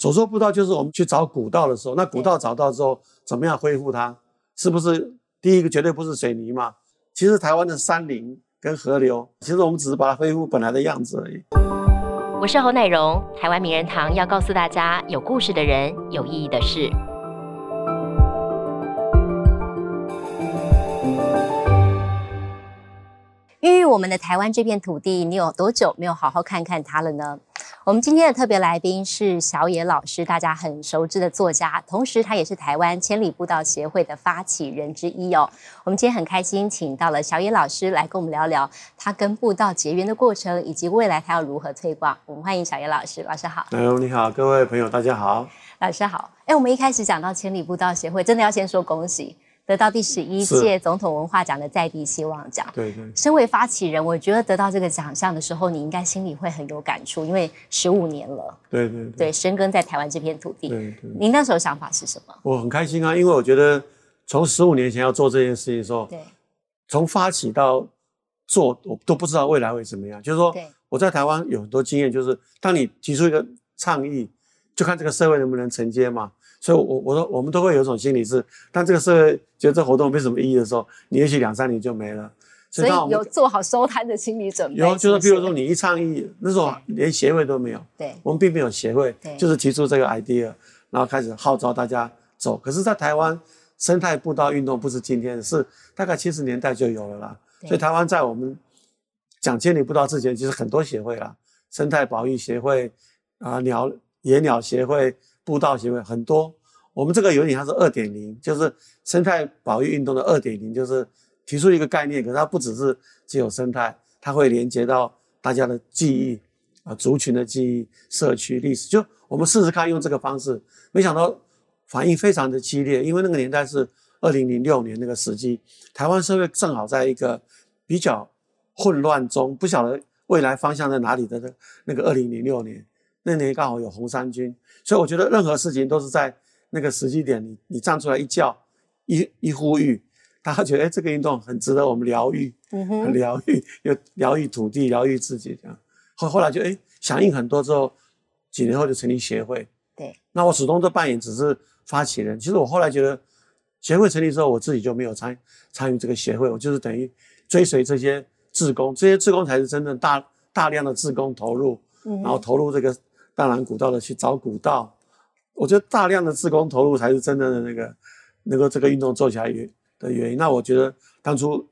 所说步道就是我们去找古道的时候，那古道找到之后，怎么样恢复它？是不是第一个绝对不是水泥嘛？其实台湾的山林跟河流，其实我们只是把它恢复本来的样子而已。我是侯乃荣，台湾名人堂要告诉大家，有故事的人，有意义的事。孕育我们的台湾这片土地，你有多久没有好好看看它了呢？我们今天的特别来宾是小野老师，大家很熟知的作家，同时他也是台湾千里步道协会的发起人之一哦。我们今天很开心，请到了小野老师来跟我们聊聊他跟步道结缘的过程，以及未来他要如何推广。我们欢迎小野老师，老师好。哎呦，你好，各位朋友，大家好。老师好。哎，我们一开始讲到千里步道协会，真的要先说恭喜。得到第十一届总统文化奖的在地希望奖。对对。身为发起人，我觉得得到这个奖项的时候，你应该心里会很有感触，因为十五年了。对对对。深耕在台湾这片土地。对对。您那时候想法是什么？我很开心啊，因为我觉得从十五年前要做这件事情的时候，对，从发起到做，我都不知道未来会怎么样。就是说，我在台湾有很多经验，就是当你提出一个倡议，就看这个社会能不能承接嘛。所以，我我说我们都会有一种心理是，当这个社会觉得这活动没什么意义的时候，你也许两三年就没了。所以有做好收摊的心理准备。有，就是比如说你一倡议，那时候连协会都没有，对，我们并没有协会，就是提出这个 idea，然后开始号召大家走。可是，在台湾生态步道运动不是今天，是大概七十年代就有了啦。所以，台湾在我们讲千里步道之前，其实很多协会啦，生态保育协会啊，鸟野鸟协会。步道协会很多，我们这个有点像是二点零，就是生态保育运动的二点零，就是提出一个概念，可是它不只是只有生态，它会连接到大家的记忆啊，族群的记忆、社区历史。就我们试试看用这个方式，没想到反应非常的激烈，因为那个年代是二零零六年那个时机，台湾社会正好在一个比较混乱中，不晓得未来方向在哪里的那那个二零零六年。那年刚好有红三军，所以我觉得任何事情都是在那个时机点，你你站出来一叫一一呼吁，大家觉得哎，这个运动很值得我们疗愈，很疗愈，又疗愈土地，疗愈自己这样。后后来就哎响应很多之后，几年后就成立协会。对，那我始终都扮演只是发起人。其实我后来觉得，协会成立之后，我自己就没有参参与这个协会，我就是等于追随这些志工，这些志工才是真正大大量的志工投入，然后投入这个。当然，古道的去找古道，我觉得大量的自工投入才是真正的那个能够这个运动做起来原的原因。那我觉得当初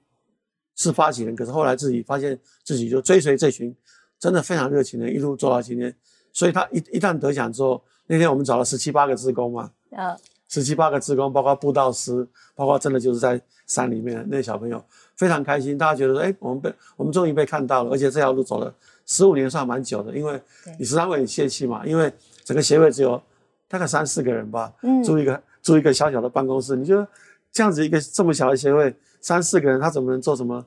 是发起人，可是后来自己发现自己就追随这群真的非常热情的，一路做到今天。所以他一一旦得奖之后，那天我们找了十七八个自工嘛，呃，十七八个自工，包括布道师，包括真的就是在山里面那小朋友非常开心，大家觉得说，哎，我们被我们终于被看到了，而且这条路走了。十五年算蛮久的，因为你十三位很泄气嘛。因为整个协会只有大概三四个人吧，嗯租一个租一个小小的办公室。你觉得这样子一个这么小的协会，三四个人他怎么能做什么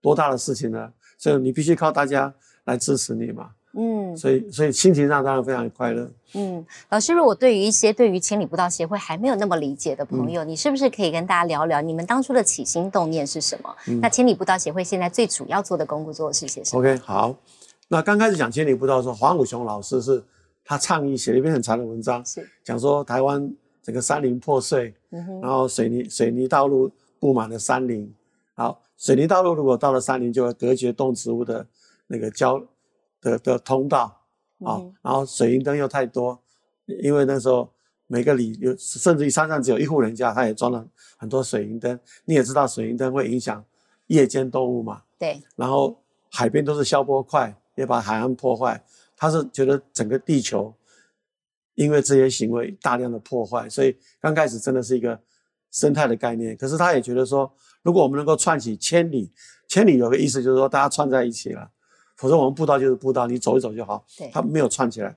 多大的事情呢？所以你必须靠大家来支持你嘛。嗯，所以所以心情上当然非常快乐。嗯，老师，如果对于一些对于千里步道协会还没有那么理解的朋友，你是不是可以跟大家聊聊你们当初的起心动念是什么？那千里步道协会现在最主要做的工作是些什么？OK，好。那刚开始讲千里步道的时候，黄武雄老师是他倡议写了一篇很长的文章，是。讲说台湾整个山林破碎，然后水泥水泥道路布满了山林，好，水泥道路如果到了山林，就会隔绝动植物的那个交的的通道，啊，然后水银灯又太多，因为那时候每个里有甚至于山上只有一户人家，他也装了很多水银灯，你也知道水银灯会影响夜间动物嘛，对，然后海边都是消波块。也把海岸破坏，他是觉得整个地球因为这些行为大量的破坏，所以刚开始真的是一个生态的概念。可是他也觉得说，如果我们能够串起千里，千里有个意思就是说大家串在一起了，否则我们步道就是步道，你走一走就好。他没有串起来，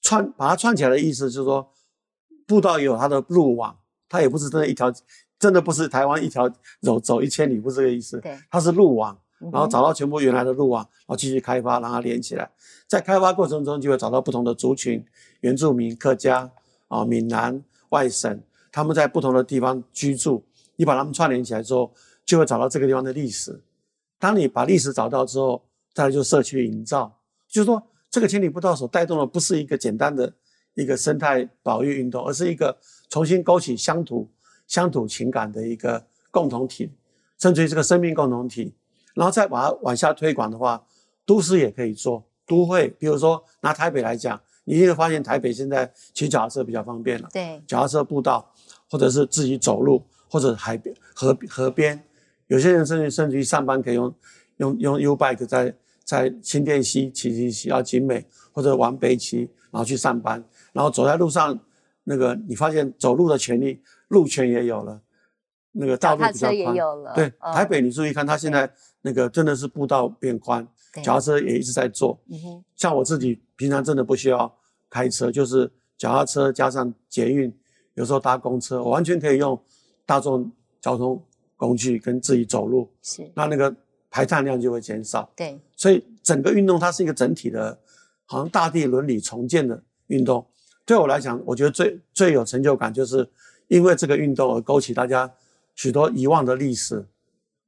串把它串起来的意思就是说，步道也有它的路网，它也不是真的一条，真的不是台湾一条走走一千里，不是这个意思。对，它是路网。然后找到全部原来的路网，然后继续开发，让它连起来。在开发过程中，就会找到不同的族群，原住民、客家啊、闽南、外省，他们在不同的地方居住。你把他们串联起来之后，就会找到这个地方的历史。当你把历史找到之后，再来就社区营造，就是说这个千里步道所带动的不是一个简单的一个生态保育运动，而是一个重新勾起乡土乡土情感的一个共同体，甚至于这个生命共同体。然后再把它往下推广的话，都市也可以做，都会，比如说拿台北来讲，你一定会发现台北现在骑脚踏车比较方便了，对，脚踏车步道，或者是自己走路，或者海边河河边，有些人甚至甚至于上班可以用用用 U bike 在在新店溪骑骑骑到景美，或者往北骑，然后去上班，然后走在路上，那个你发现走路的权利，路权也有了，那个道路比较宽，对，台北你注意看，它现在那个真的是步道变宽，脚踏车也一直在做，像我自己平常真的不需要开车，就是脚踏车加上捷运，有时候搭公车，我完全可以用大众交通工具跟自己走路，是，那那个。排碳量就会减少，对，所以整个运动它是一个整体的，好像大地伦理重建的运动。对我来讲，我觉得最最有成就感，就是因为这个运动而勾起大家许多遗忘的历史，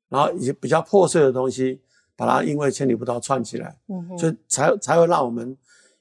然后一些比较破碎的东西，把它因为千里步道串起来，嗯哼，所以才才会让我们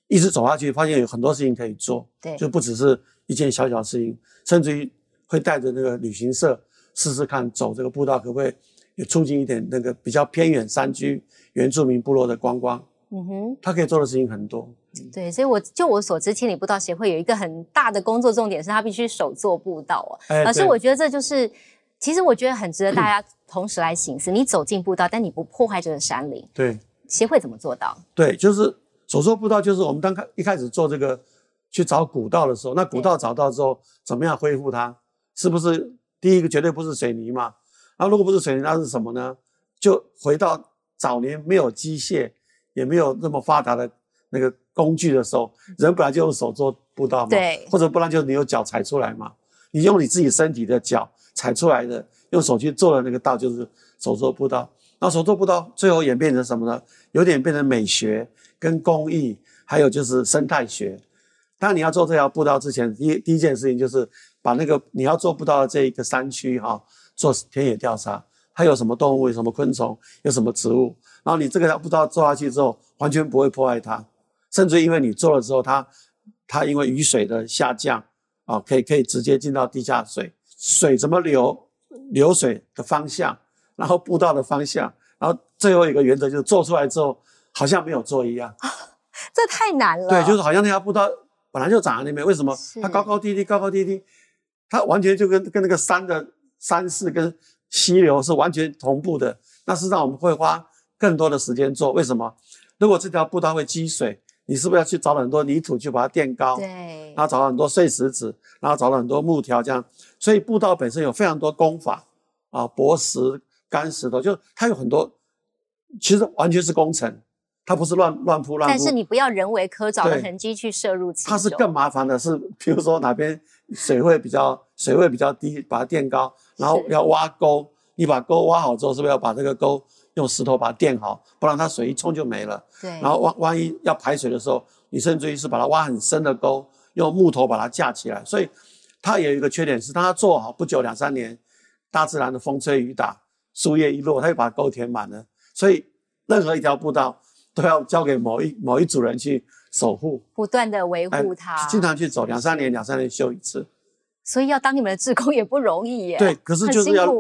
一直走下去，发现有很多事情可以做，对，就不只是一件小小事情，甚至于会带着那个旅行社试试看走这个步道可不可以。也促进一点那个比较偏远山区原住民部落的观光，嗯哼，他可以做的事情很多。对，所以我就我所知，千里步道协会有一个很大的工作重点是，他必须手做步道啊。老师，我觉得这就是，其实我觉得很值得大家 同时来醒思。你走进步道，但你不破坏这个山林。对，协会怎么做到？对，就是所做步道，就是我们刚开一开始做这个去找古道的时候，那古道找到之后，怎么样恢复它？是不是第一个绝对不是水泥嘛？那如果不是水泥，那是什么呢？就回到早年没有机械，也没有那么发达的那个工具的时候，人本来就用手做步道嘛，对，或者不然就是你用脚踩出来嘛，你用你自己身体的脚踩出来的，用手去做的那个道就是手做步道。那手做步道最后演变成什么呢？有点变成美学跟工艺，还有就是生态学。当你要做这条步道之前，第一第一件事情就是把那个你要做步道的这一个山区哈。做田野调查，它有什么动物，有什么昆虫，有什么植物，然后你这个不知道做下去之后，完全不会破坏它，甚至因为你做了之后，它它因为雨水的下降啊，可以可以直接进到地下水，水怎么流，流水的方向，然后步道的方向，然后最后一个原则就是做出来之后，好像没有做一样，这太难了。对，就是好像那条步道本来就长在那边，为什么它高高低低，高高低低，它完全就跟跟那个山的。山势跟溪流是完全同步的，那实际上我们会花更多的时间做。为什么？如果这条步道会积水，你是不是要去找很多泥土去把它垫高？对。然后找到很多碎石子，然后找了很多木条，这样。所以步道本身有非常多工法啊，薄石、干石头，就它有很多，其实完全是工程，它不是乱乱铺乱铺。但是你不要人为科凿的痕迹去摄入其中。它是更麻烦的，是比如说哪边水会比较。水位比较低，把它垫高，然后要挖沟。你把沟挖好之后，是不是要把这个沟用石头把它垫好？不然它水一冲就没了。对。然后万万一要排水的时候，你甚至于是把它挖很深的沟，用木头把它架起来。所以它有一个缺点是，当它做好不久两三年，大自然的风吹雨打，树叶一落，它就把沟填满了。所以任何一条步道都要交给某一某一组人去守护，不断的维护它，经常去走，两三年两三年修一次。所以要当你们的志工也不容易耶。对，可是就是要，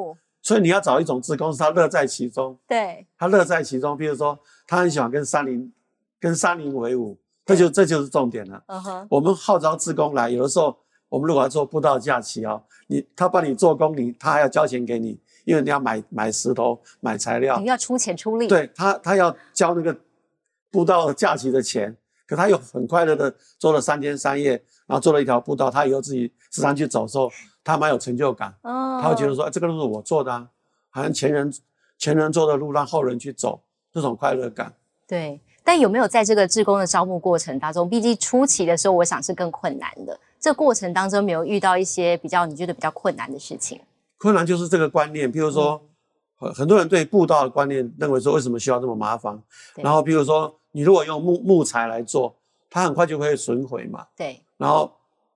所以你要找一种志工，是他乐在其中。对，他乐在其中。比如说，他很喜欢跟山林、跟山林为伍，这就这就是重点了。嗯哼。我们号召志工来，有的时候我们如果要做步道假期啊，你他帮你做工，你他还要交钱给你，因为你要买买石头、买材料，你要出钱出力。对他，他要交那个步道假期的钱，可他又很快乐的做了三天三夜。然后做了一条步道，他以后自己时常去走的时候，他蛮有成就感。哦，他会觉得说，这个路是我做的，好像前人前人做的路，让后人去走，这种快乐感。对，但有没有在这个志工的招募过程当中，毕竟初期的时候，我想是更困难的。这过程当中，没有遇到一些比较你觉得比较困难的事情？困难就是这个观念，譬如说，很很多人对步道的观念认为说，为什么需要这么麻烦？然后，譬如说，你如果用木木材来做，它很快就会损毁嘛。对。然后，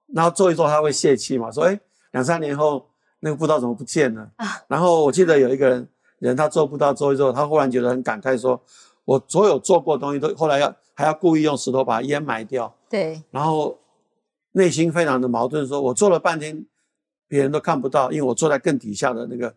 然后做一做，他会泄气嘛？说，哎，两三年后那个步道怎么不见了？啊！然后我记得有一个人，人他做步道做一做，他忽然觉得很感慨，说，我所有做过东西都后来要还要故意用石头把它淹埋掉。对。然后内心非常的矛盾，说我做了半天，别人都看不到，因为我坐在更底下的那个，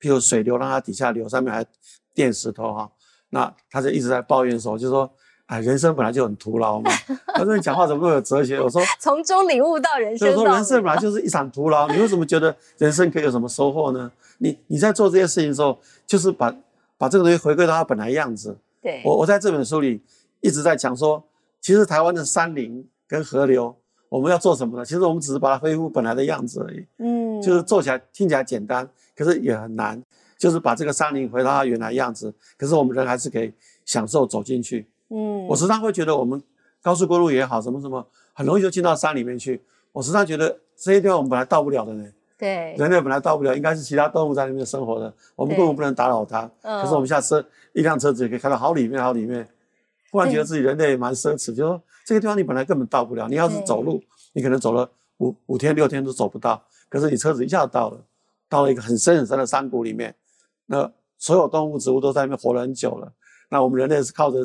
譬如水流让它底下流，上面还垫石头哈，那他就一直在抱怨说，就说。哎，人生本来就很徒劳嘛。他说你讲话怎么那么有哲学？我说 从中领悟到人生。就说人生本来就是一场徒劳，你为什么觉得人生可以有什么收获呢？你你在做这些事情的时候，就是把把这个东西回归到它本来样子。对，我我在这本书里一直在讲说，其实台湾的山林跟河流，我们要做什么呢？其实我们只是把它恢复本来的样子而已。嗯，就是做起来听起来简单，可是也很难。就是把这个山林回到它原来样子，可是我们人还是可以享受走进去。嗯，我时常会觉得我们高速公路也好，什么什么，很容易就进到山里面去。我时常觉得这些地方我们本来到不了的呢。对，人类本来到不了，应该是其他动物在里面生活的，我们根本不能打扰它。嗯。可是我们下车，一辆车子也可以开到好里面，好里面。忽然觉得自己人类蛮奢侈，就说这个地方你本来根本到不了，你要是走路，你可能走了五五天六天都走不到。可是你车子一下子到了，到了一个很深很深的山谷里面，那所有动物植物都在里面活了很久了。那我们人类是靠着。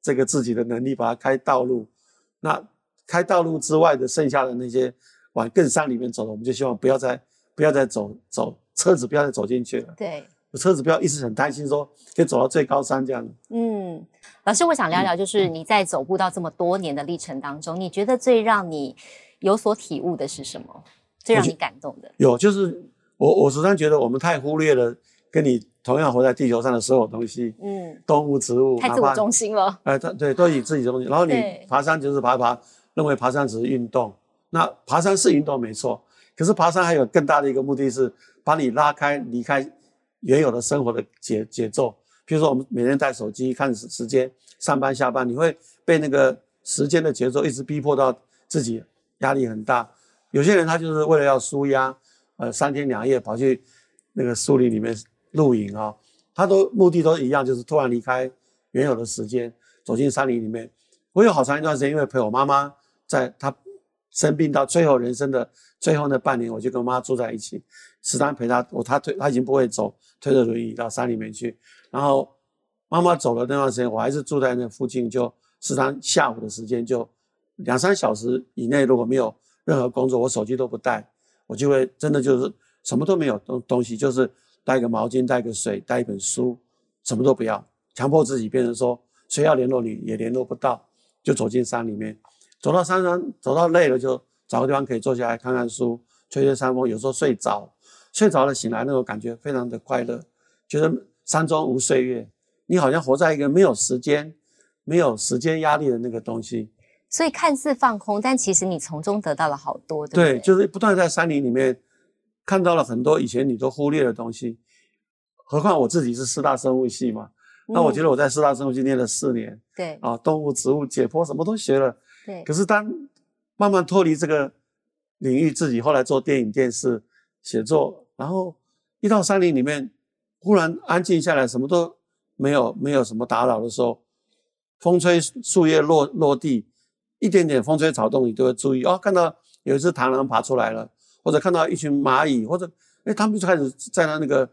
这个自己的能力把它开道路，那开道路之外的剩下的那些往更山里面走的，我们就希望不要再不要再走走车子不要再走进去了。对，车子不要一直很担心说可以走到最高山这样。嗯，老师，我想聊聊，就是你在走步到这么多年的历程当中，你觉得最让你有所体悟的是什么？最让你感动的？有，就是我我时常觉得我们太忽略了跟你。同样活在地球上的所有东西，嗯，动物、植物，太自我中心了。哎，对对，都以自己中心。然后你爬山就是爬爬，认为爬山只是运动。那爬山是运动没错，可是爬山还有更大的一个目的是把你拉开，离开原有的生活的节节奏。比如说，我们每天带手机看时时间，上班下班，你会被那个时间的节奏一直逼迫到自己压力很大。有些人他就是为了要舒压，呃，三天两夜跑去那个树林里面。露营啊，他都目的都一样，就是突然离开原有的时间，走进山林里面。我有好长一段时间，因为陪我妈妈在她生病到最后人生的最后那半年，我就跟妈住在一起，时常陪她。我她推她已经不会走，推着轮椅到山里面去。然后妈妈走了那段时间，我还是住在那附近，就时常下午的时间就两三小时以内，如果没有任何工作，我手机都不带，我就会真的就是什么都没有东东西，就是。带个毛巾，带个水，带一本书，什么都不要，强迫自己变成说，谁要联络你也联络不到，就走进山里面，走到山上，走到累了就找个地方可以坐下来看看书，吹吹山风，有时候睡着，睡着了醒来那种感觉非常的快乐，觉得山中无岁月，你好像活在一个没有时间、没有时间压力的那个东西，所以看似放空，但其实你从中得到了好多，对，就是不断在山林里面。看到了很多以前你都忽略的东西，何况我自己是四大生物系嘛，那我觉得我在四大生物系念了四年，对啊，动物、植物、解剖什么都学了，对。可是当慢慢脱离这个领域，自己后来做电影、电视、写作，然后一到山林里面，忽然安静下来，什么都没有，没有什么打扰的时候，风吹树叶落落地，一点点风吹草动，你都会注意哦，看到有一只螳螂爬出来了。或者看到一群蚂蚁，或者哎，他们就开始在他那个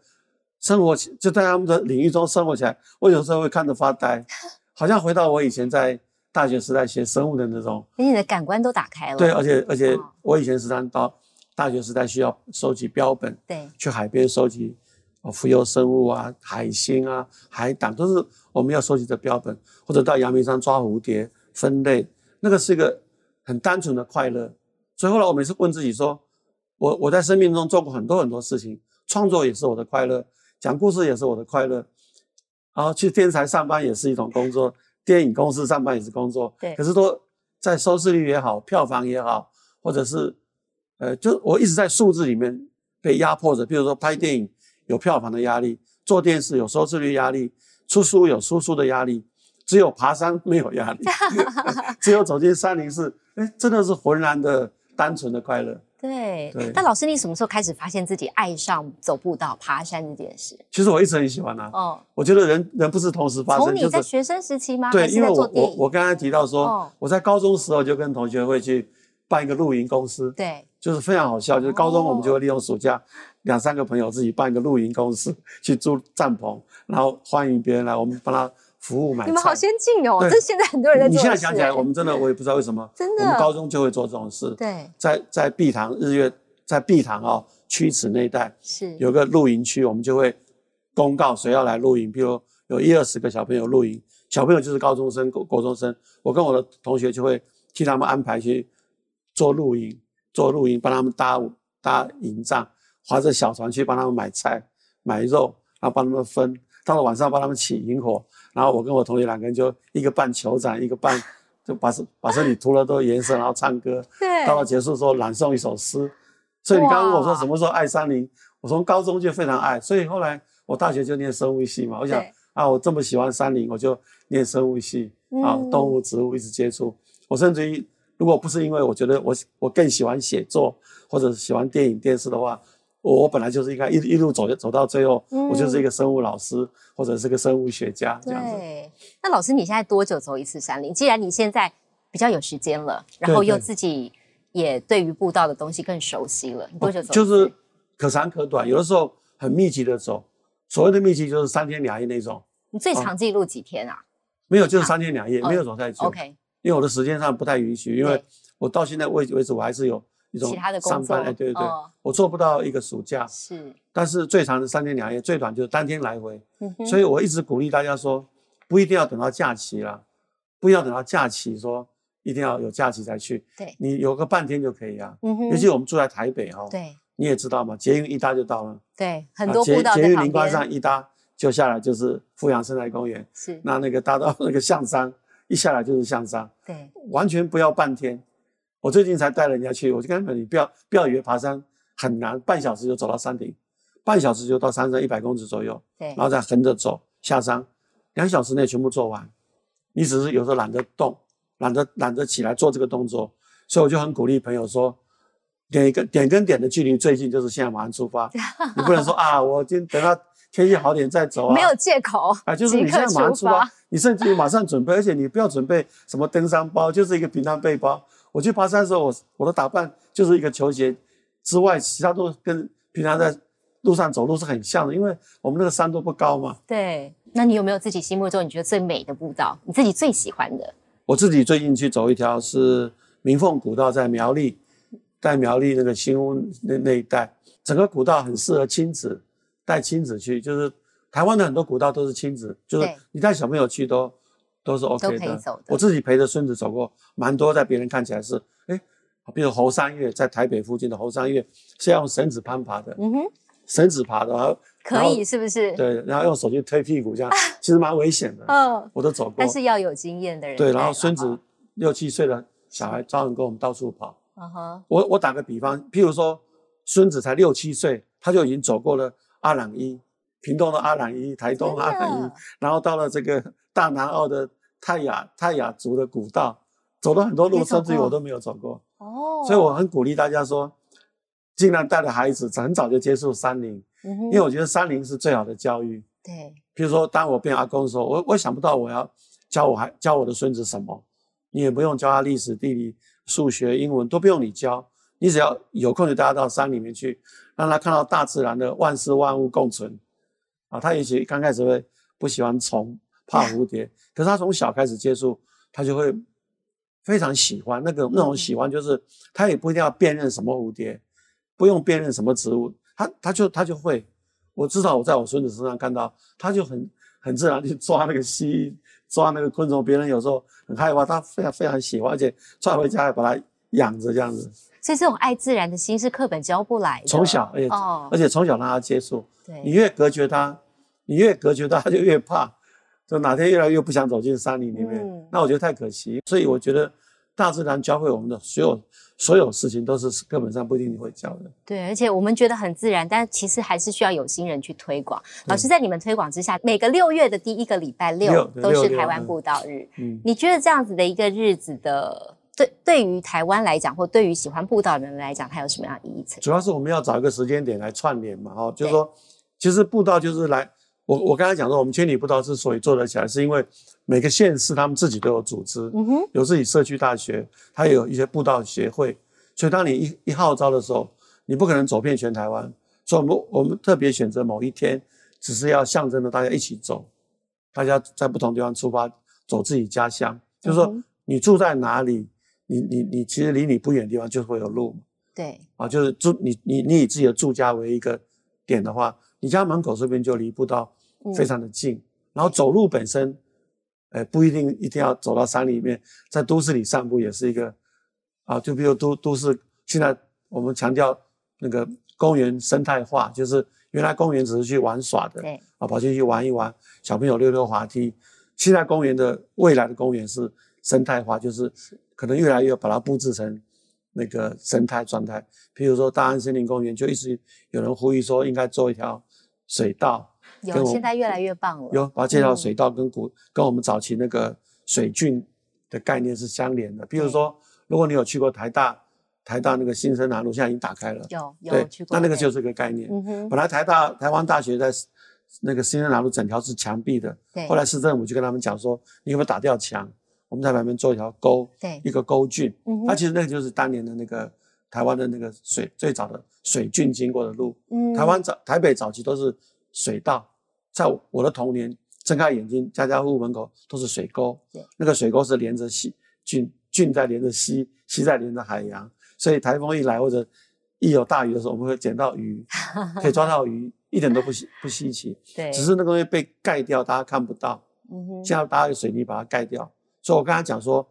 生活，就在他们的领域中生活起来。我有时候会看着发呆，好像回到我以前在大学时代学生物的那种。你的感官都打开了。对，而且而且我以前时常到大学时代需要收集标本，对，去海边收集浮游生物啊、海星啊、海胆，都是我们要收集的标本。或者到阳明山抓蝴蝶分类，那个是一个很单纯的快乐。所以后来我每次问自己说。我我在生命中做过很多很多事情，创作也是我的快乐，讲故事也是我的快乐，然后去电视台上班也是一种工作，电影公司上班也是工作。对。可是都在收视率也好，票房也好，或者是，呃，就我一直在数字里面被压迫着。比如说拍电影有票房的压力，做电视有收视率压力，出书有出书的压力，只有爬山没有压力，只有走进山林是，哎，真的是浑然的单纯的快乐。对，但老师，你什么时候开始发现自己爱上走步道、爬山这件事？其实我一直很喜欢啊。哦，我觉得人人不是同时发生。从你在学生时期吗？对，因为我我我刚才提到说，我在高中时候就跟同学会去办一个露营公司。对，就是非常好笑，就是高中我们就会利用暑假，两三个朋友自己办一个露营公司，去租帐篷，然后欢迎别人来，我们帮他服务买菜。你们好先进哦！这现在很多人在做你。现在想起来，哎我们真的我也不知道为什么，真的我们高中就会做这种事。对在在碧塘日月，在碧塘哦曲池那一带是有个露营区，我们就会公告谁要来露营，比如有一二十个小朋友露营，小朋友就是高中生、国国中生，我跟我的同学就会替他们安排去做露营，做露营，帮他们搭搭营帐，划着小船去帮他们买菜、买肉，然后帮他们分，到了晚上帮他们起营火，然后我跟我同学两个人就一个扮酋长，一个扮 就把身把身体涂了都颜色，然后唱歌，对到了结束的时候朗诵一首诗。所以你刚刚问我说什么时候爱山林，我从高中就非常爱，所以后来我大学就念生物系嘛，我想啊，我这么喜欢山林，我就念生物系啊嗯，动物、植物一直接触。我甚至于，如果不是因为我觉得我我更喜欢写作，或者是喜欢电影电视的话，我我本来就是应该一一路走走到最后，嗯我就是一个生物老师或者是个生物学家这样子。对。那老师，你现在多久走一次山林？既然你现在比较有时间了，然后又自己也对于步道的东西更熟悉了，你多久走？就是可长可短，有的时候很密集的走，所谓的密集就是三天两夜那种，你最长记录几天啊没有就是三天两夜，哦没有走太久。？OK，因为我的时间上不太允许，因为我到现在为为止我还是有一种其他的工作上班，哎，对对对，哦我做不到一个暑假，是，但是最长是三天两夜，最短就是当天来回，嗯所以我一直鼓励大家说，不一定要等到假期啦，不要等到假期说一定要有假期才去，对，你有个半天就可以啊。嗯哼尤其我们住在台北哦，对你也知道嘛，捷运一搭就到了，对，很多步道捷运灵光在旁边，上一搭就下来就是富阳生态公园，是，那那个搭到那个象山，一下来就是象山。对，完全不要半天。我最近才带人家去，我就跟他们，你不要不要以为爬山很难，半小时就走到山顶，半小时就到山上一百公尺左右，对然，后再横着走下山，两小时内全部做完。你只是有时候懒得动，懒得懒得起来做这个动作，所以我就很鼓励朋友说，点一个点跟点的距离最近就是现在马上出发，你不能说啊，我今等到天气好点再走啊，没有借口，啊，就是你现在马上出发你甚至于马上准备，而且你不要准备什么登山包，就是一个平常背包。我去爬山的时候，我我的打扮就是一个球鞋之外，其他都跟平常在路上走路是很像的，因为我们那个山都不高嘛。对。那你有没有自己心目中你觉得最美的步道？你自己最喜欢的？我自己最近去走一条是明凤古道，在苗栗，在苗栗那个新屋那那一带，整个古道很适合亲子带亲子去，就是台湾的很多古道都是亲子，就是你带小朋友去都都是 OK 的。我自己陪着孙子走过，蛮多，在别人看起来是哎，比如猴山岳，在台北附近的猴山岳是要用绳子攀爬的，嗯哼，绳子爬的，然后可以是不是？对，然后用手去推屁股，这样其实蛮危险的，嗯，我都走过但。是要有经验的人对，然后孙子六七岁的小孩照样跟我们到处跑。嗯哼，我我打个比方，譬如说孙子才六七岁，他就已经走过了阿朗伊，屏东的阿朗伊，台东阿朗伊，然后到了这个大南澳的泰雅泰雅族的古道，走了很多路，甚至于我都没有走过。哦，所以我很鼓励大家说，尽量带着孩子很早就接触山林，嗯，因为我觉得山林是最好的教育。对譬如说，当我变阿公的时候，我我想不到我要教我孩教我的孙子什么，你也不用教他历史、地理、数学、英文，都不用你教，你只要有空就带他到山里面去，让他看到大自然的万事万物共存。啊，他也许刚开始会不喜欢虫，怕蝴蝶，可是他从小开始接触，他就会非常喜欢那个那种喜欢，就是他也不一定要辨认什么蝴蝶，不用辨认什么植物，他他就他就会。我至少我在我孙子身上看到，他就很很自然去抓那个蜥蜴，抓那个昆虫。别人有时候很害怕，他非常非常喜欢，而且抓回家还把它养着这样子。所以这种爱自然的心是课本教不来的。从小，而且、哦而且从小让他接触，你越隔绝他，你越隔绝他，他就越怕，就哪天越来越不想走进山林里面。嗯那我觉得太可惜。所以我觉得大自然教会我们的所有所有事情，都是根本上不一定会教的。对，而且我们觉得很自然，但其实还是需要有心人去推广。老师在你们推广之下，每个六月的第一个礼拜六都是台湾嗯步道日。嗯，你觉得这样子的一个日子的，对对于台湾来讲，或对于喜欢步道的人来讲，它有什么样的意义层？主要是我们要找一个时间点来串联嘛，哈，就是说，其实步道就是来，我我刚才讲说，我们千里步道之所以做得起来，是因为每个县市他们自己都有组织，嗯哼，有自己社区大学，它也有一些步道协会，所以当你一一号召的时候，你不可能走遍全台湾，所以我们我们特别选择某一天，只是要象征着大家一起走，大家在不同地方出发，走自己家乡，就是说你住在哪里，你你你其实离你不远的地方就会有路。对，啊，就是住你你你以自己的住家为一个点的话，你家门口这边就离步道非常的近，然后走路本身，呃，不一定一定要走到山里面，在都市里散步也是一个，啊，就比如都都市现在我们强调那个公园生态化，就是原来公园只是去玩耍的，对，啊，跑进去玩一玩，小朋友溜溜滑梯，现在公园的未来的公园是生态化，就是可能越来越把它布置成。那个生态状态，譬如说大安森林公园，就一直有人呼吁说应该做一条水道。有，现在越来越棒了。有，把这条水道跟古跟我们早期那个水郡的概念是相连的。比如说，如果你有去过台大，台大那个新生南路现在已经打开了。有，有去过。那那个就是个概念。嗯哼。本来台大台湾大学在那个新生南路整条是墙壁的。对。后来市政府就跟他们讲说，你有没有打掉墙？我们在旁边做一条沟，对，一个沟郡，它其实那个就是当年的那个台湾的那个水最早的水郡经过的路。嗯，台湾早台北早期都是水道，在我的童年睁开眼睛，家家户户门口都是水沟，对，那个水沟是连着溪郡，郡在连着溪，溪在连着海洋，所以台风一来或者一有大雨的时候，我们会捡到鱼，可以抓到鱼，一点都不稀不稀奇，对，只是那个东西被盖掉，大家看不到，嗯哼，现在大家用水泥把它盖掉。所以我刚才讲说，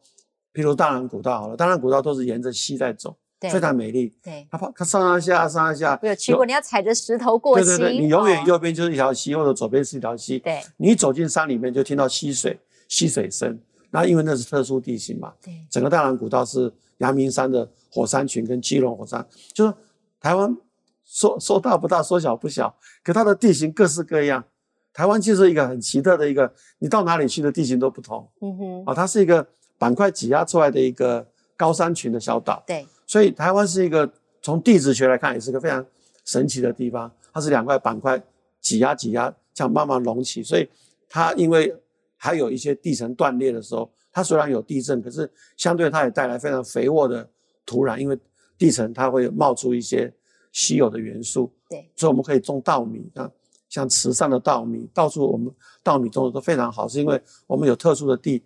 譬如大南古道好了，大南古道都是沿着溪在走，非常美丽。对，它它上上下上上下。没有去过，你要踩着石头过溪。对对对，你永远右边就是一条溪，或者左边是一条溪。对，你走进山里面就听到溪水，溪水声。那因为那是特殊地形嘛。对。整个大南古道是阳明山的火山群跟基隆火山，就是台湾说说大不大，说小不小，可它的地形各式各样。台湾就是一个很奇特的一个，你到哪里去的地形都不同。嗯哼，啊，它是一个板块挤压出来的一个高山群的小岛。对，所以台湾是一个从地质学来看也是个非常神奇的地方。它是两块板块挤压挤压，这样慢慢隆起。所以它因为还有一些地层断裂的时候，它虽然有地震，可是相对它也带来非常肥沃的土壤，因为地层它会冒出一些稀有的元素。对，所以我们可以种稻米啊。像池上的稻米，到处我们稻米种的都非常好，是因为我们有特殊的地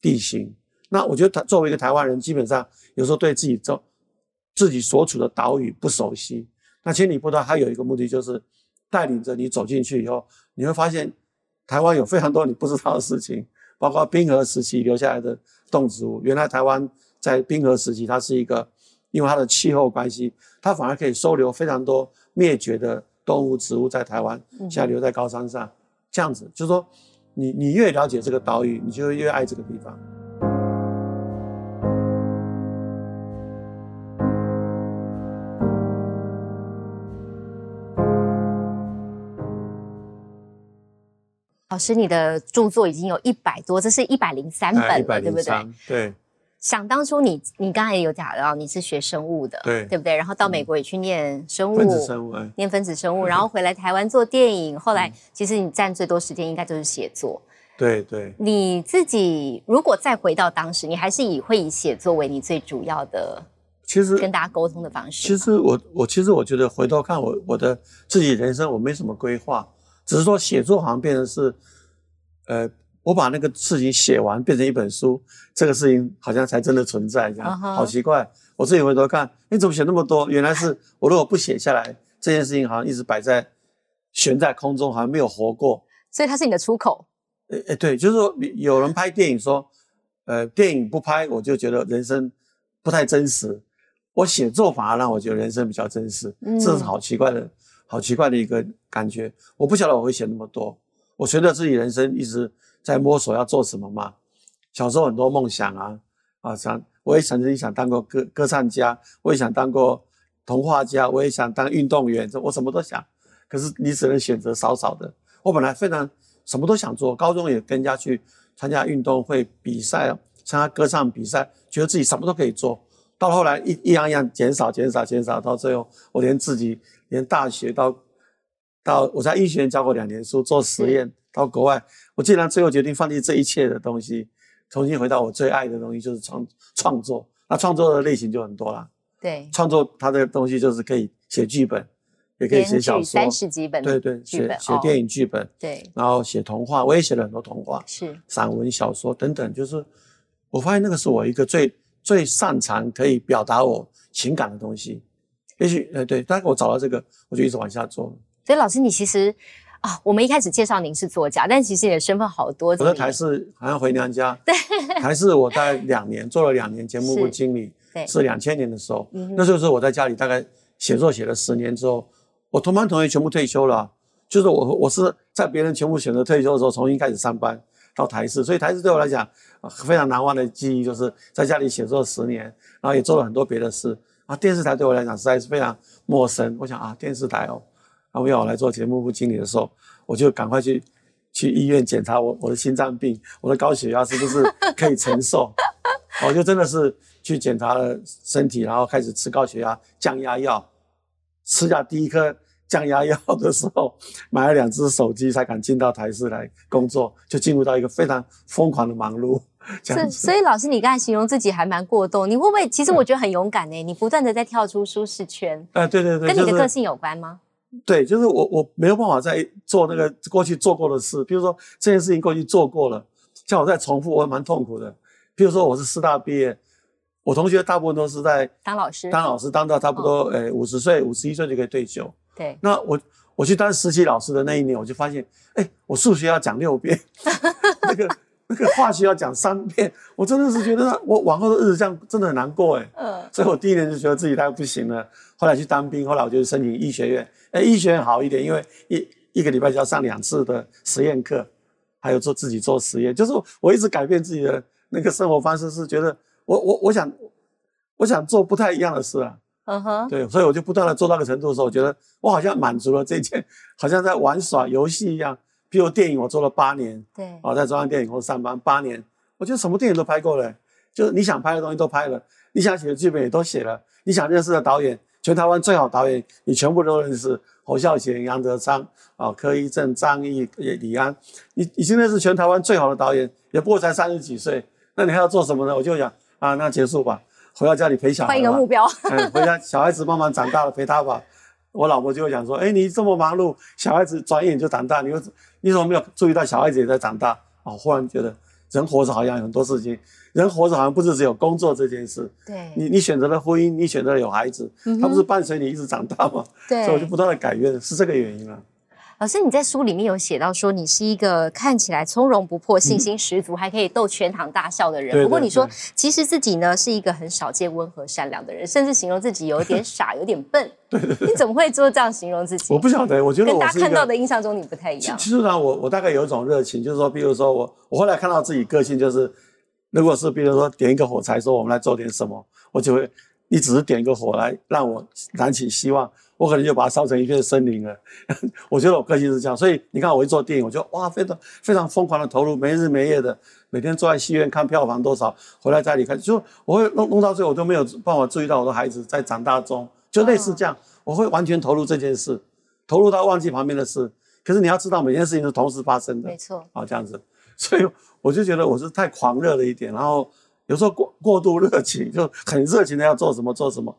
地形。那我觉得，他作为一个台湾人，基本上有时候对自己这自己所处的岛屿不熟悉。那千里步道它有一个目的，就是带领着你走进去以后，你会发现台湾有非常多你不知道的事情，包括冰河时期留下来的动植物。原来台湾在冰河时期，它是一个因为它的气候关系，它反而可以收留非常多灭绝的。动物、植物在台湾，现在留在高山上，这样子，就是说，你你越了解这个岛屿，你就越爱这个地方。老师，你的著作已经有一百多，这是一百零三本了，对不对？对。想当初你你刚才也有讲到你是学生物的，对对不对？然后到美国也去念生物，分子生物，念分子生物，然后回来台湾做电影。后来其实你占最多时间应该就是写作。对对。你自己如果再回到当时，你还是以会以写作为你最主要的，其实跟大家沟通的方式。其实我我其实我觉得回头看我我的自己人生，我没什么规划，只是说写作好像变成是，呃。我把那个事情写完，变成一本书，这个事情好像才真的存在，这样好奇怪。我自己回头看，你怎么写那么多？原来是我如果不写下来，这件事情好像一直摆在悬在空中，好像没有活过。所以它是你的出口。诶诶，对，就是说有人拍电影说，呃，电影不拍，我就觉得人生不太真实。我写作反而让我觉得人生比较真实，这是好奇怪的，好奇怪的一个感觉。我不晓得我会写那么多，我随着自己人生一直。在摸索要做什么嘛？小时候很多梦想啊，啊想我也曾经想当过歌歌唱家，我也想当过童话家，我也想当运动员，这我什么都想。可是你只能选择少少的。我本来非常什么都想做，高中也跟人家去参加运动会比赛，参加歌唱比赛，觉得自己什么都可以做。到后来一一样一样减少减少减少，到最后我连自己连大学到到我在医学院教过两年书，做实验。到国外，我竟然最后决定放弃这一切的东西，重新回到我最爱的东西，就是创创作。那创作的类型就很多了。对，创作它的东西就是可以写剧本，也可以写小说，三十几本，对对，写写电影剧本，对，然后写童话，我也写了很多童话，是散文、小说等等，就是我发现那个是我一个最最擅长可以表达我情感的东西。也许呃对，但我找到这个，我就一直往下做。所以老师，你其实啊，我们一开始介绍您是作家，但其实你的身份好多。我在台视好像回娘家，对，台视我大概两年做了两年节目部经理，对，是两千年的时候，那时候是我在家里大概写作写了十年之后。我同班同学全部退休了，就是我我是在别人全部选择退休的时候重新开始上班到台视，所以台视对我来讲非常难忘的记忆，就是在家里写作十年，然后也做了很多别的事啊。电视台对我来讲实在是非常陌生，我想啊，电视台哦，然后要我来做节目部经理的时候，我就赶快去去医院检查我我的心脏病，我的高血压是不是可以承受，我就真的是去检查了身体，然后开始吃高血压降压药。吃下第一颗降压药的时候，买了两只手机才敢进到台视来工作，就进入到一个非常疯狂的忙碌。是，所以老师，你刚才形容自己还蛮过动，你会不会？其实我觉得很勇敢呢，你不断的在跳出舒适圈。哎，对对对，跟你的个性有关吗？对，就是我我没有办法再做那个过去做过的事，比如说这件事情过去做过了，像我再重复，我蛮痛苦的。比如说我是师大毕业。我同学大部分都是在当老师，当老师当到差不多，诶，五十岁、五十一岁就可以退休。对，那我我去当实习老师的那一年，我就发现，哎，我数学要讲六遍，那个那个化学要讲三遍，我真的是觉得我往后的日子这样真的很难过，哎，嗯，所以我第一年就觉得自己太不行了。后来去当兵，后来我就申请医学院，哎，医学院好一点，因为一一个礼拜就要上两次的实验课，还有做自己做实验，就是我一直改变自己的那个生活方式，是觉得。我我我想，我想做不太一样的事啊。嗯哼。对，所以我就不断的做到个程度的时候，我觉得我好像满足了这件，好像在玩耍游戏一样。比如电影，我做了八年。对。哦，在中央电影公司上班八年，我觉得什么电影都拍过了，就是你想拍的东西都拍了，你想写的剧本也都写了，你想认识的导演，全台湾最好导演，你全部都认识。侯孝贤、杨德昌、啊柯一正、张译、李安，你你现在是全台湾最好的导演，也不过才三十几岁，那你还要做什么呢？我就想。啊，那结束吧，回到家里陪小孩。换一个目标。嗯，回家小孩子慢慢长大了，陪他吧。我老婆就会讲说：“哎，你这么忙碌，小孩子转眼就长大，你又你怎么没有注意到小孩子也在长大？”哦，忽然觉得人活着好像有很多事情，人活着好像不是只有工作这件事。对。你你选择了婚姻，你选择了有孩子，他不是伴随你一直长大吗？对。所以我就不断的改变，是这个原因啊。老师，你在书里面有写到说，你是一个看起来从容不迫、信心十足，还可以逗全场大笑的人。不过你说，其实自己呢是一个很少见、温和、善良的人，甚至形容自己有点傻、有点笨。对对对。你怎么会做这样形容自己？我不晓得，我觉得跟大家看到的印象中你不太一样。其实呢，我我大概有一种热情，就是说，比如说我我后来看到自己个性，就是如果是比如说点一个火柴，说我们来做点什么，我就会你只是点一个火来让我燃起希望。我可能就把它烧成一片森林了。我觉得我个性是这样，所以你看我一做电影，我就哇，非常非常疯狂的投入，没日没夜的，每天坐在戏院看票房多少，回来家里看，就我会弄弄到最后，我都没有办法注意到我的孩子在长大中，就类似这样，我会完全投入这件事，投入到忘记旁边的事。可是你要知道，每件事情是同时发生的，没错。啊，这样子，所以我就觉得我是太狂热了一点，然后有时候过过度热情，就很热情的要做什么做什么。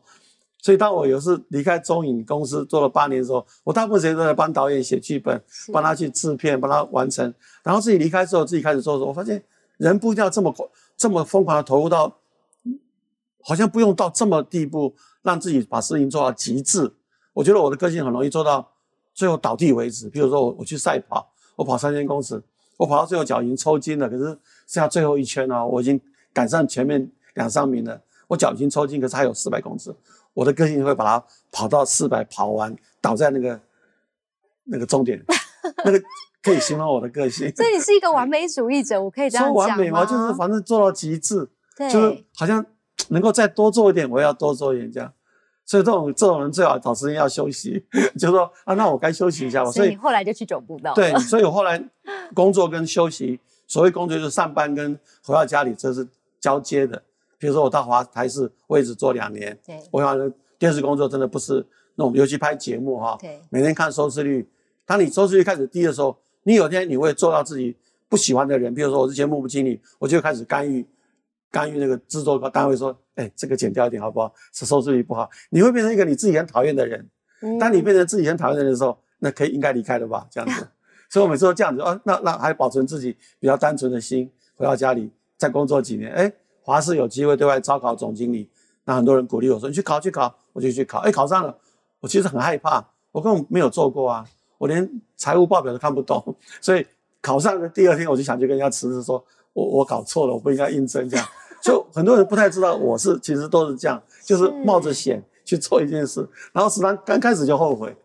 所以，当我有次离开中影公司做了八年的时候，我大部分时间都在帮导演写剧本，帮他去制片，帮他完成。然后自己离开之后，自己开始做的时候，我发现人不一定要这么这么疯狂的投入到，好像不用到这么地步，让自己把事情做到极致。我觉得我的个性很容易做到最后倒地为止。比如说我我去赛跑，我跑三千公尺，我跑到最后脚已经抽筋了，可是剩下最后一圈呢，我已经赶上前面两三名了，我脚已经抽筋，可是还有四百公尺。我的个性会把它跑到四百跑完，倒在那个那个终点，那个可以形容我的个性。所以你是一个完美主义者，我可以这样讲说完美吗？就是反正做到极致，就是好像能够再多做一点，我要多做一点这样。所以这种这种人最好找时间要休息，就说啊，那我该休息一下吧。所以你后来就去走步道。对，所以我后来工作跟休息，所谓工作就是上班跟回到家里这是交接的。比如说我到华台视，我也只做两年。对，我想电视工作真的不是那种，尤其拍节目哈。对，每天看收视率，当你收视率开始低的时候，你有天你会做到自己不喜欢的人。比如说我是节目部经理，我就开始干预，干预那个制作单位说，哎，这个剪掉一点好不好？是收视率不好，你会变成一个你自己很讨厌的人。当你变成自己很讨厌的人的时候，那可以应该离开了吧？这样子。所以我每次都这样子啊，那那还保存自己比较单纯的心，回到家里再工作几年。哎，华视有机会对外招考总经理，那很多人鼓励我说：“你去考，去考。”我就去考。哎，考上了，我其实很害怕，我根本没有做过啊，我连财务报表都看不懂。所以考上的第二天，我就想去跟人家辞职，说我我搞错了，我不应该应征这样。就很多人不太知道，我是其实都是这样，就是冒着险去做一件事，然后时常刚开始就后悔，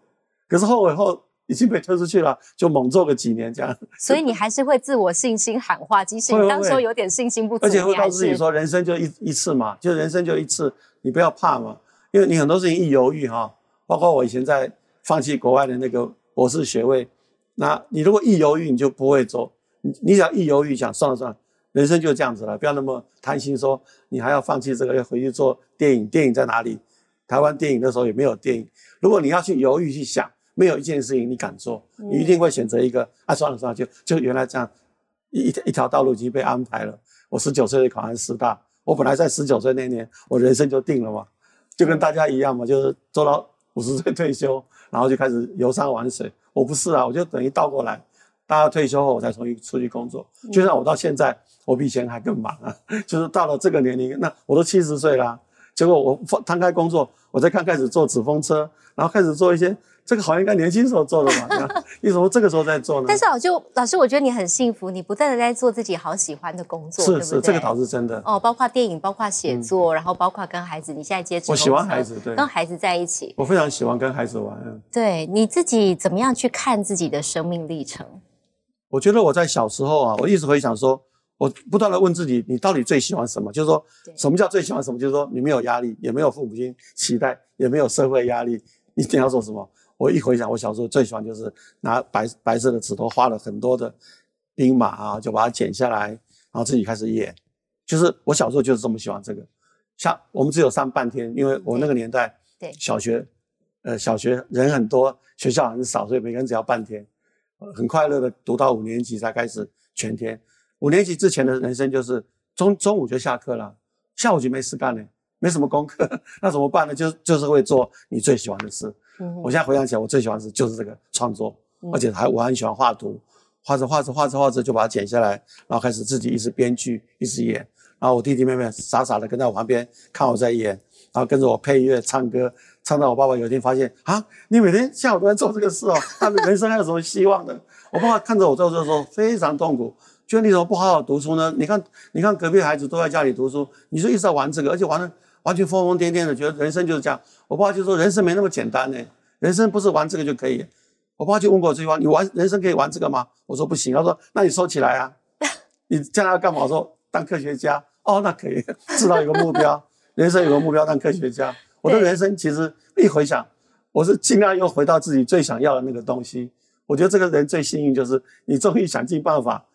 可是后悔后。已经被推出去了，就猛做个几年这样。所以你还是会自我信心喊话，即使你当时候有点信心不足，而且会告诉自己说，人生就一一次嘛，就人生就一次，你不要怕嘛，因为你很多事情一犹豫哈，包括我以前在放弃国外的那个博士学位，那你如果一犹豫，你就不会做。你你只要一犹豫，想算了算了，人生就这样子了，不要那么贪心，说你还要放弃这个，要回去做电影，电影在哪里？台湾电影那时候也没有电影。如果你要去犹豫去想。没有一件事情你敢做，你一定会选择一个啊，算了算了，就就原来这样，一一条道路已经被安排了。我十九岁就考上师大，我本来在十九岁那年，我人生就定了嘛，就跟大家一样嘛，就是做到五十岁退休，然后就开始游山玩水。我不是啊，我就等于倒过来，大家退休后我才重新出去工作。就像我到现在，我比以前还更忙啊，就是到了这个年龄，那我都七十岁啦，结果我放摊开工作，我再看开始做纸风车，然后开始做一些。这个好像应该年轻时候做的嘛？为什么这个时候在做呢？但是老就老师，我觉得你很幸福，你不断的在做自己好喜欢的工作，是是，这个倒是真的哦。包括电影，包括写作，然后包括跟孩子，你现在接触，我喜欢孩子，对，跟孩子在一起，我非常喜欢跟孩子玩。对，你自己怎么样去看自己的生命历程？我觉得我在小时候啊，我一直会想说，我不断的问自己，你到底最喜欢什么？就是说，什么叫最喜欢什么？就是说，你没有压力，也没有父母亲期待，也没有社会压力，你想要做什么？我一回想，我小时候最喜欢就是拿白白色的纸头画了很多的兵马啊，就把它剪下来，然后自己开始演。就是我小时候就是这么喜欢这个。像我们只有上半天，因为我那个年代，对小学，呃，小学人很多，学校很少，所以每个人只要半天，很快乐的读到五年级才开始全天。五年级之前的人生就是中中午就下课了，下午就没事干了，没什么功课，那怎么办呢？就就是会做你最喜欢的事。我现在回想起来，我最喜欢是就是这个创作，而且还我很喜欢画图，画着画着画着画着就把它剪下来，然后开始自己一直编剧，一直演。然后我弟弟妹妹傻傻的跟在我旁边看我在演，然后跟着我配乐唱歌，唱到我爸爸有一天发现啊，你每天下午都在做这个事哦，他的人生还有什么希望呢？我爸爸看着我做这个时候非常痛苦，觉得你怎么不好好读书呢？你看，你看隔壁孩子都在家里读书，你就一直在玩这个，而且玩的。完全疯疯癫癫的，觉得人生就是这样。我爸就说：“人生没那么简单呢，人生不是玩这个就可以。”我爸就问过我这句话：“你玩人生可以玩这个吗？”我说：“不行。”他说：“那你收起来啊，你将来要干嘛？”我说：“当科学家。”哦，那可以，至少有个目标，人生有个目标，当科学家。我的人生其实一回想，我是尽量又回到自己最想要的那个东西。我觉得这个人最幸运，就是你终于想尽办法，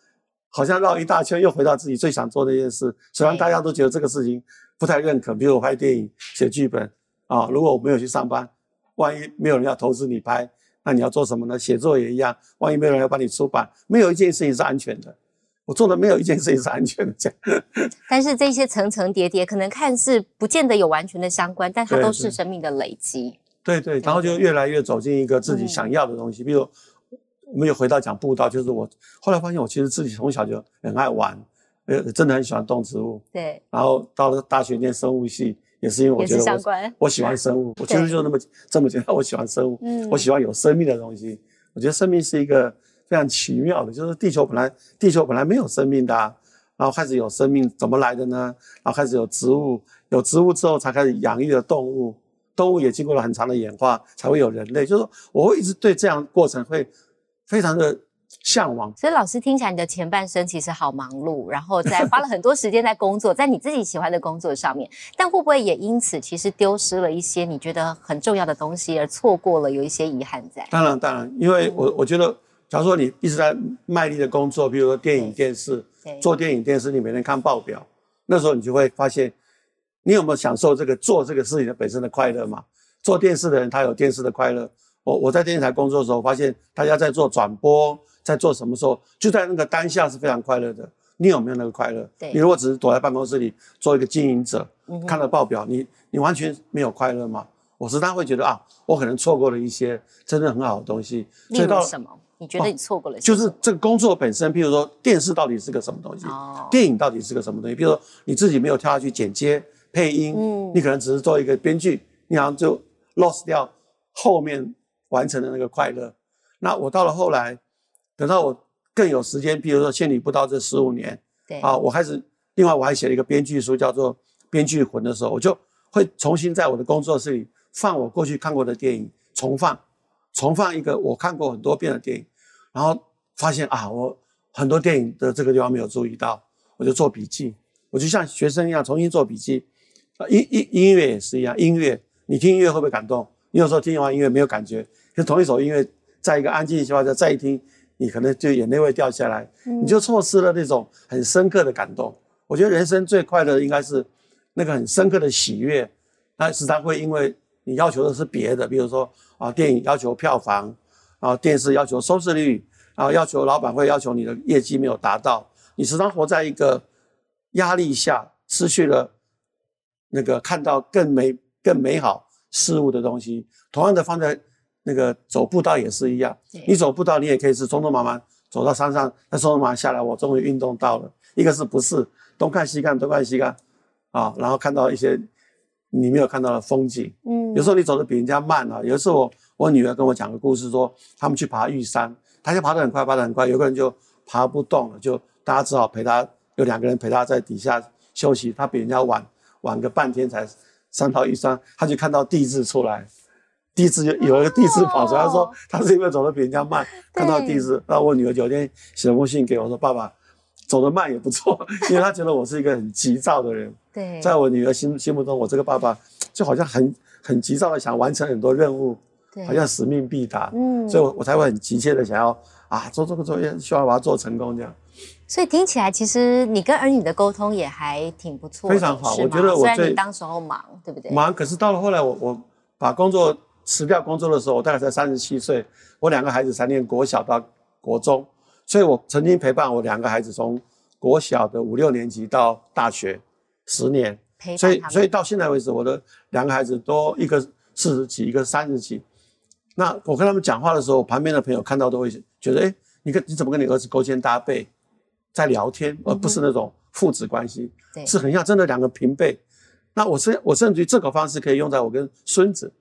好像绕一大圈又回到自己最想做的一件事。虽然大家都觉得这个事情。不太认可，比如我拍电影、写剧本啊，如果我没有去上班，万一没有人要投资你拍，那你要做什么呢？写作也一样，万一没有人要帮你出版，没有一件事情是安全的。我做的没有一件事情是安全的，这样。但是这些层层叠叠，可能看似不见得有完全的相关，但它都是生命的累积。对对，然后就越来越走进一个自己想要的东西。比如，我们又回到讲步道，就是我后来发现，我其实自己从小就很爱玩。呃，真的很喜欢动植物。对。然后到了大学念生物系，也是因为我觉得我我喜欢生物，我其实就那么这么简单，我喜欢生物。嗯。我喜欢有生命的东西。我觉得生命是一个非常奇妙的，就是地球本来地球本来没有生命的，然后开始有生命，怎么来的呢？然后开始有植物，有植物之后才开始养育了动物，动物也经过了很长的演化，才会有人类。就是说，我会一直对这样过程会非常的。向往，所以老师听起来，你的前半生其实好忙碌，然后在花了很多时间在工作，在你自己喜欢的工作上面，但会不会也因此其实丢失了一些你觉得很重要的东西，而错过了有一些遗憾在？当然，当然，因为我我觉得，假如说你一直在卖力的工作，比如说电影、电视，做电影、电视，你每天看报表，那时候你就会发现，你有没有享受这个做这个事情的本身的快乐嘛？做电视的人他有电视的快乐，我我在电视台工作的时候，发现大家在做转播。在做什么时候，就在那个当下是非常快乐的。你有没有那个快乐？对。你如果只是躲在办公室里做一个经营者，看了报表，你你完全没有快乐吗？我时常会觉得啊，我可能错过了一些真的很好的东西。例如什么？你觉得你错过了？就是这个工作本身，譬如说电视到底是个什么东西？哦，电影到底是个什么东西？比如说你自己没有跳下去剪接、配音，嗯，你可能只是做一个编剧，你好像就 lost 掉后面完成的那个快乐。那我到了后来，等到我更有时间，比如说千里不到这十五年，对啊，我开始另外我还写了一个编剧书，叫做《编剧魂》的时候，我就会重新在我的工作室里放我过去看过的电影，重放，重放一个我看过很多遍的电影。然后发现啊，我很多电影的这个地方没有注意到，我就做笔记。我就像学生一样重新做笔记。啊，音音音乐也是一样，音乐你听音乐会不会感动？你有时候听完音乐没有感觉，就同一首音乐，在一个安静的情况下再一听，你可能就眼泪会掉下来，你就错失了那种很深刻的感动。我觉得人生最快乐的应该是那个很深刻的喜悦。那时常会因为你要求的是别的，比如说啊，电影要求票房。啊，电视要求收视率，啊，要求老板会要求你的业绩没有达到，你时常活在一个压力下，失去了那个看到更美、更美好事物的东西。同样的，放在那个走步道也是一样，你走步道，你也可以是匆匆忙忙走到山上，那匆匆忙下来，我终于运动到了。一个是不是东看西看，东看西看，啊，然后看到一些你没有看到的风景。嗯，有时候你走的比人家慢啊，有一次。我我女儿跟我讲个故事，说他们去爬玉山，他就爬得很快，爬得很快，有个人就爬不动了，就大家只好陪他，有两个人陪他在底下休息。他比人家晚晚个半天才上到玉山，他就看到地质出来，地质就有一个地质跑出来，他说他是因为走得比人家慢，看到地质。然后我女儿有天写了封信给我，说爸爸走得慢也不错，因为他觉得我是一个很急躁的人。对，在我女儿心心目中，我这个爸爸就好像很很急躁的想完成很多任务。好像使命必达，嗯，所以我我才会很急切的想要啊做这个作业，希望把它做成功这样。所以听起来，其实你跟儿女的沟通也还挺不错，非常好。我觉得我虽然你当时候忙，对不对？忙，可是到了后来，我我把工作辞掉工作的时候，我大概才三十七岁，我两个孩子才念国小到国中，所以我曾经陪伴我两个孩子从国小的五六年级到大学十年，所以所以到现在为止，我的两个孩子都一个四十几，一个三十几。那我跟他们讲话的时候，旁边的朋友看到都会觉得，哎，你跟你怎么跟你儿子勾肩搭背，在聊天，而不是那种父子关系，是很像真的两个平辈。那我甚我甚至于这个方式可以用在我跟孙子，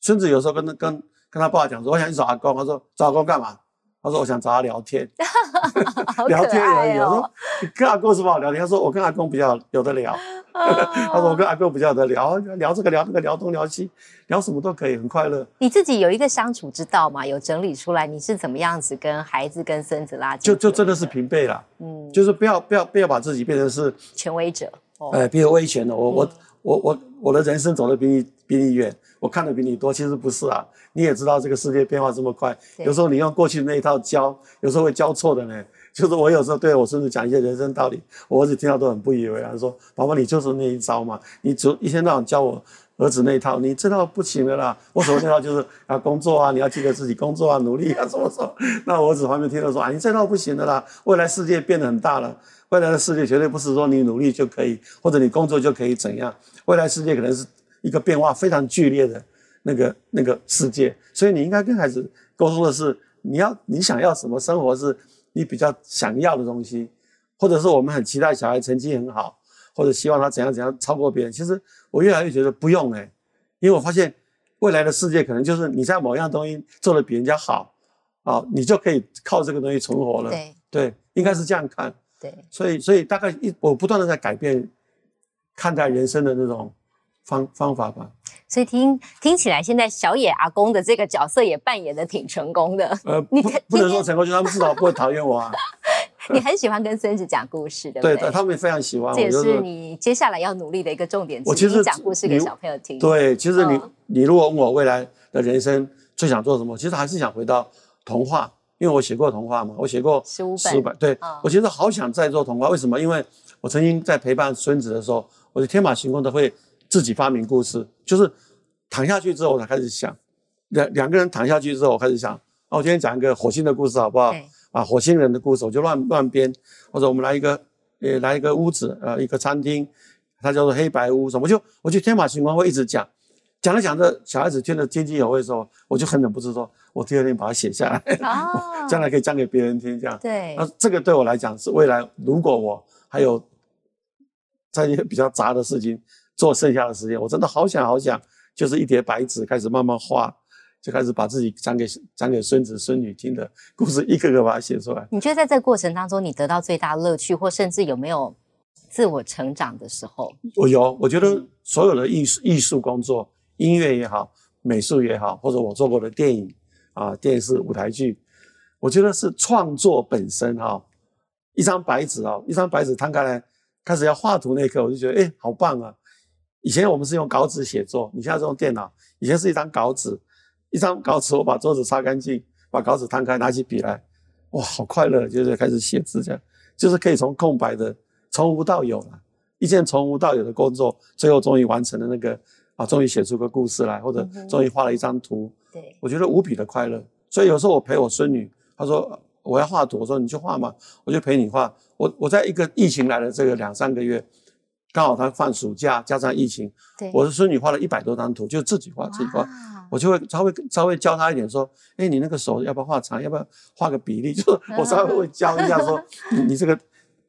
孙子有时候跟跟跟他爸爸讲说，我想去找阿公，他说找阿公干嘛？他说我想找他聊天，聊天而已。我说你跟阿公什么好聊天？他说我跟阿公比较有的聊。他说：“我跟阿公比较有的聊聊这个聊那个聊东聊西，聊什么都可以，很快乐。你自己有一个相处之道嘛？有整理出来，你是怎么样子跟孩子、跟孙子拉近？就就真的是平辈了，嗯，就是不要不要不要把自己变成是权威者，哎，比如威权的。我我我我我的人生走得比你比你远，我看的比你多，其实不是啊。你也知道这个世界变化这么快，有时候你用过去的那一套教，有时候会教错的呢。”就是我有时候对我孙子讲一些人生道理，我儿子听到都很不以为然，说：“爸爸，你就是那一招嘛，你就一天到晚教我儿子那一套，你这套不行的啦。我所谓那套就是啊工作啊，你要记得自己工作啊，努力啊，怎么说？那我儿子旁边听到说：啊，你这套不行的啦，未来世界变得很大了，未来的世界绝对不是说你努力就可以，或者你工作就可以怎样，未来世界可能是一个变化非常剧烈的那个那个世界，所以你应该跟孩子沟通的是，你要你想要什么生活是。”你比较想要的东西，或者是我们很期待小孩成绩很好，或者希望他怎样怎样超过别人。其实我越来越觉得不用哎，因为我发现未来的世界可能就是你在某样东西做的比人家好，啊，你就可以靠这个东西存活了。对对，应该是这样看。对，所以所以大概一我不断的在改变看待人生的那种方方法吧。所以听听起来，现在小野阿公的这个角色也扮演的挺成功的。呃，不不能说成功，就他们至少不会讨厌我啊。你很喜欢跟孙子讲故事，对不对？对，他们也非常喜欢。这也是你接下来要努力的一个重点。我其实讲故事给小朋友听。对，其实你你如果问我未来的人生最想做什么，其实还是想回到童话，因为我写过童话嘛，我写过十五本。对，我其实好想再做童话。为什么？因为我曾经在陪伴孙子的时候，我就天马行空的会。自己发明故事，就是躺下去之后，我才开始想，两两个人躺下去之后，我开始想，那我今天讲一个火星的故事好不好？啊，火星人的故事，我就乱乱编，或者我们来一个，呃，来一个屋子，呃，一个餐厅，它叫做黑白屋，什么，我就我就天马行空会一直讲，讲着讲着，小孩子听得津津有味的时候，我就很忍不住说，我第二天把它写下来，哦，将来可以讲给别人听，这样。对，那这个对我来讲是未来，如果我还有在一些比较杂的事情做剩下的时间，我真的好想好想，就是一叠白纸开始慢慢画，就开始把自己讲给讲给孙子孙女听的故事一个个把它写出来。你觉得在这个过程当中，你得到最大乐趣，或甚至有没有自我成长的时候？我有，我觉得所有的艺术艺术工作。音乐也好，美术也好，或者我做过的电影啊、电视、舞台剧，我觉得是创作本身哈。一张白纸啊，一张白纸摊开来，开始要画图那一刻，我就觉得哎，好棒啊！以前我们是用稿纸写作，你现在是用电脑。以前是一张稿纸，一张稿纸，我把桌子擦干净，把稿纸摊开，拿起笔来，哇，好快乐，就是开始写字，这样就是可以从空白的从无到有了，一件从无到有的工作，最后终于完成了那个。啊，终于写出个故事来，或者终于画了一张图，对我觉得无比的快乐。所以有时候我陪我孙女，她说我要画图，我说你去画嘛，我就陪你画。我我在一个疫情来了这个两三个月，刚好他放暑假，加上疫情，我的孙女画了一百多张图，就自己画自己画，我就会稍微稍微教她一点，说，哎，你那个手要不要画长，要不要画个比例？就是我稍微会教一下，说你这个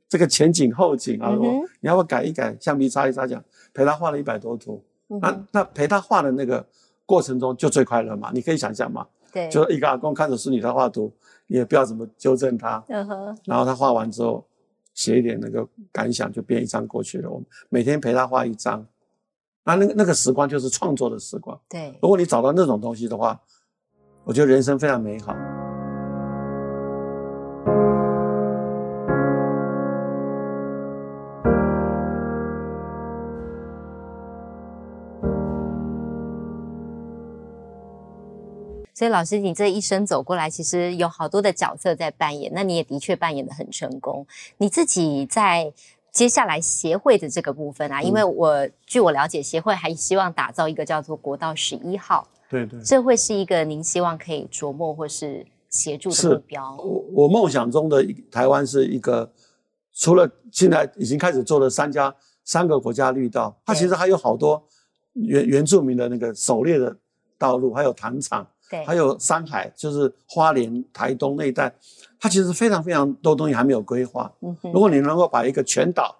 这个前景后景啊，你要不要改一改，橡皮擦一擦，讲陪她画了一百多图。那那陪他画的那个过程中就最快乐嘛？你可以想象嘛？对，就一个阿公看着孙女在画图，你也不要怎么纠正他。嗯哼。然后他画完之后，写一点那个感想，就编一张过去了。我们每天陪他画一张，那那个那个时光就是创作的时光。对。如果你找到那种东西的话，我觉得人生非常美好。所以老师，你这一生走过来，其实有好多的角色在扮演，那你也的确扮演的很成功。你自己在接下来协会的这个部分啊，因为我据我了解，协会还希望打造一个叫做国道十一号，对对，这会是一个您希望可以琢磨或是协助的目标。我我梦想中的台湾是一个，除了现在已经开始做的三家三个国家绿道，它其实还有好多原原住民的那个狩猎的道路，还有糖厂。还有山海，就是花莲、台东那一带，它其实非常非常多东西还没有规划。如果你能够把一个全岛、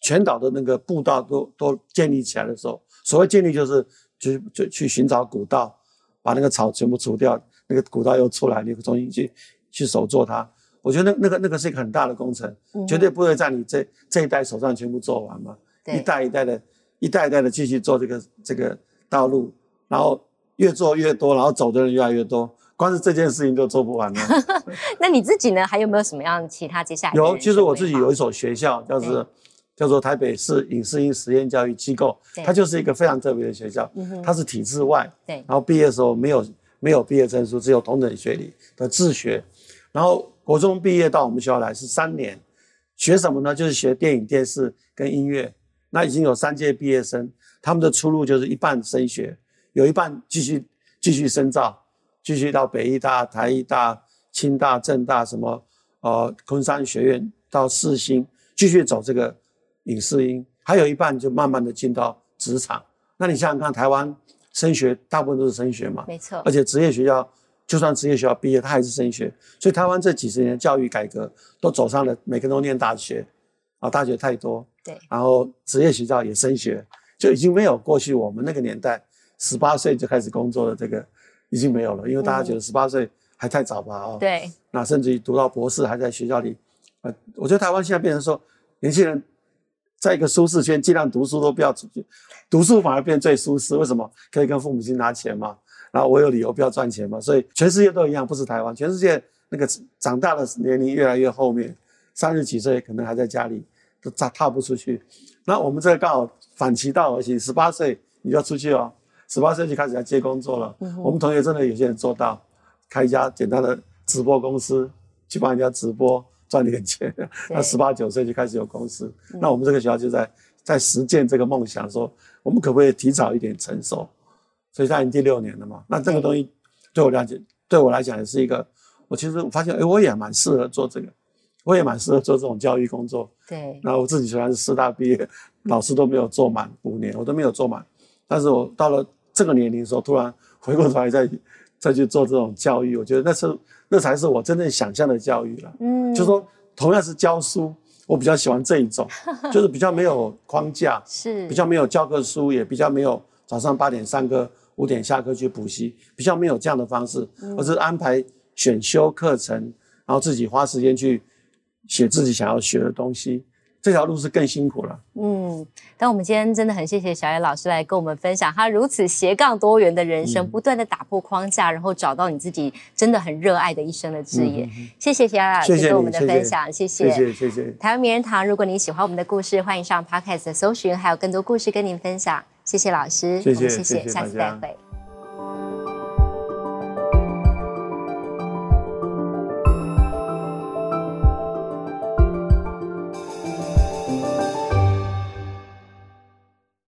全岛的那个步道都都建立起来的时候，所谓建立就是就就去寻找古道，把那个草全部除掉，那个古道又出来，你重新去去守做它。我觉得那那个那个是一个很大的工程，绝对不会在你这这一代手上全部做完嘛。一代一代的，一代一代的继续做这个这个道路，然后。越做越多，然后走的人越来越多，光是这件事情就做不完了。那你自己呢？还有没有什么样其他接下来？有，其实我自己有一所学校，叫做叫做台北市影视音实验教育机构，它就是一个非常特别的学校。它是体制外，对。然后毕业的时候没有没有毕业证书，只有同等学历的自学。然后国中毕业到我们学校来是三年，学什么呢？就是学电影、电视跟音乐。那已经有三届毕业生，他们的出路就是一半升学。有一半继续继续深造，继续到北医大、台医大、清大、政大什么，呃，昆山学院到四星，继续走这个影视音。还有一半就慢慢的进到职场。那你想想看，台湾升学大部分都是升学嘛，没错。而且职业学校，就算职业学校毕业，他还是升学。所以台湾这几十年教育改革都走上了，每个人都念大学，啊，大学太多。对。然后职业学校也升学，就已经没有过去我们那个年代。十八岁就开始工作的这个已经没有了，因为大家觉得十八岁还太早吧？哦，对。那甚至于读到博士还在学校里，呃，我觉得台湾现在变成说，年轻人在一个舒适圈，尽量读书都不要出去，读书反而变最舒适。为什么？可以跟父母亲拿钱嘛，然后我有理由不要赚钱嘛。所以全世界都一样，不是台湾，全世界那个长大的年龄越来越后面，三十几岁可能还在家里都踏踏不出去。那我们这个刚好反其道而行，十八岁你就要出去哦。十八岁就开始要接工作了。我们同学真的有些人做到，开一家简单的直播公司，去帮人家直播赚点钱。那十八九岁就开始有公司。那我们这个学校就在在实践这个梦想，说我们可不可以提早一点成熟？所以他已经第六年了嘛。那这个东西对我了解，对我来讲也是一个，我其实发现，哎，我也蛮适合做这个，我也蛮适合做这种教育工作。对。那我自己虽然是师大毕业，老师都没有做满五年，我都没有做满，但是我到了。这个年龄的时候，突然回过头来再再去做这种教育，我觉得那是那才是我真正想象的教育了。嗯，就说同样是教书，我比较喜欢这一种，就是比较没有框架，是比较没有教科书，也比较没有早上八点上课，五点下课去补习，比较没有这样的方式，而是安排选修课程，然后自己花时间去写自己想要学的东西。这条路是更辛苦了。嗯，但我们今天真的很谢谢小野老师来跟我们分享他如此斜杠多元的人生，不断的打破框架，然后找到你自己真的很热爱的一生的职业。谢谢小野老师跟我们的分享，谢谢，谢谢，谢谢。台湾名人堂，如果您喜欢我们的故事，欢迎上 Podcast 搜寻，还有更多故事跟您分享。谢谢老师，谢谢，谢谢，下次再会。